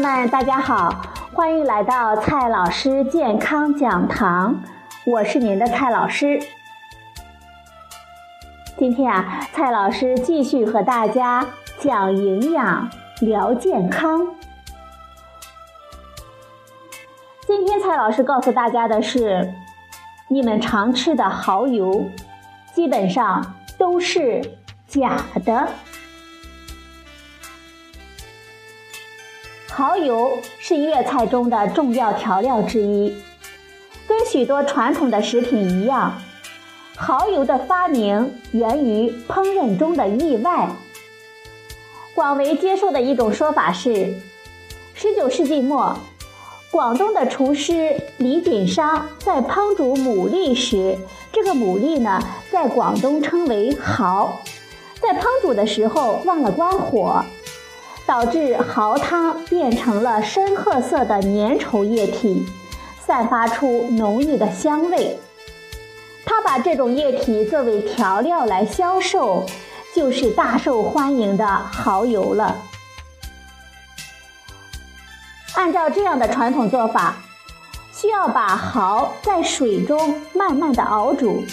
们大家好，欢迎来到蔡老师健康讲堂，我是您的蔡老师。今天啊，蔡老师继续和大家讲营养、聊健康。今天蔡老师告诉大家的是，你们常吃的蚝油，基本上都是假的。蚝油是粤菜中的重要调料之一，跟许多传统的食品一样，蚝油的发明源于烹饪中的意外。广为接受的一种说法是，十九世纪末，广东的厨师李锦商在烹煮牡蛎时，这个牡蛎呢，在广东称为蚝，在烹煮的时候忘了关火。导致蚝汤变成了深褐色的粘稠液体，散发出浓郁的香味。他把这种液体作为调料来销售，就是大受欢迎的蚝油了。按照这样的传统做法，需要把蚝在水中慢慢的熬煮，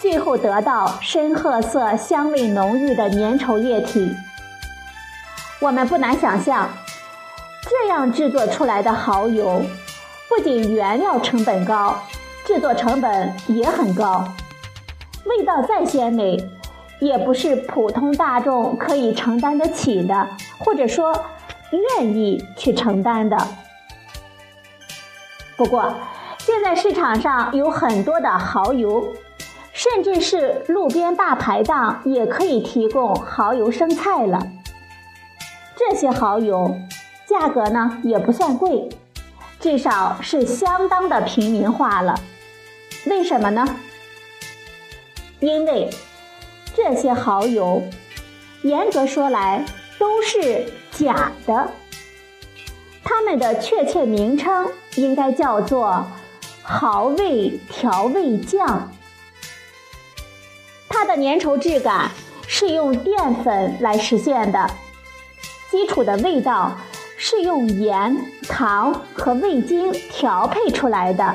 最后得到深褐色、香味浓郁的粘稠液体。我们不难想象，这样制作出来的蚝油，不仅原料成本高，制作成本也很高，味道再鲜美，也不是普通大众可以承担得起的，或者说愿意去承担的。不过，现在市场上有很多的蚝油，甚至是路边大排档也可以提供蚝油生菜了。这些蚝油价格呢也不算贵，至少是相当的平民化了。为什么呢？因为这些蚝油严格说来都是假的，它们的确切名称应该叫做蚝味调味酱。它的粘稠质感是用淀粉来实现的。基础的味道是用盐、糖和味精调配出来的，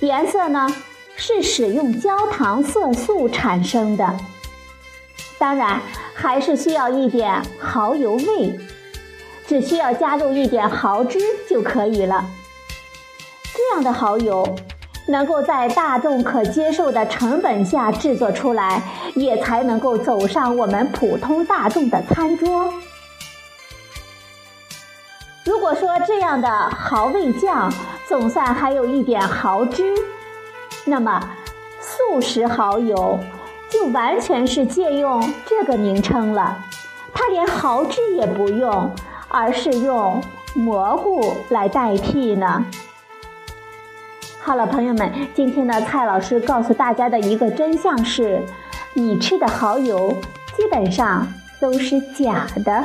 颜色呢是使用焦糖色素产生的。当然，还是需要一点蚝油味，只需要加入一点蚝汁就可以了。这样的蚝油能够在大众可接受的成本下制作出来，也才能够走上我们普通大众的餐桌。如果说这样的蚝味酱总算还有一点蚝汁，那么素食蚝油就完全是借用这个名称了。它连蚝汁也不用，而是用蘑菇来代替呢。好了，朋友们，今天呢，蔡老师告诉大家的一个真相是：你吃的蚝油基本上都是假的。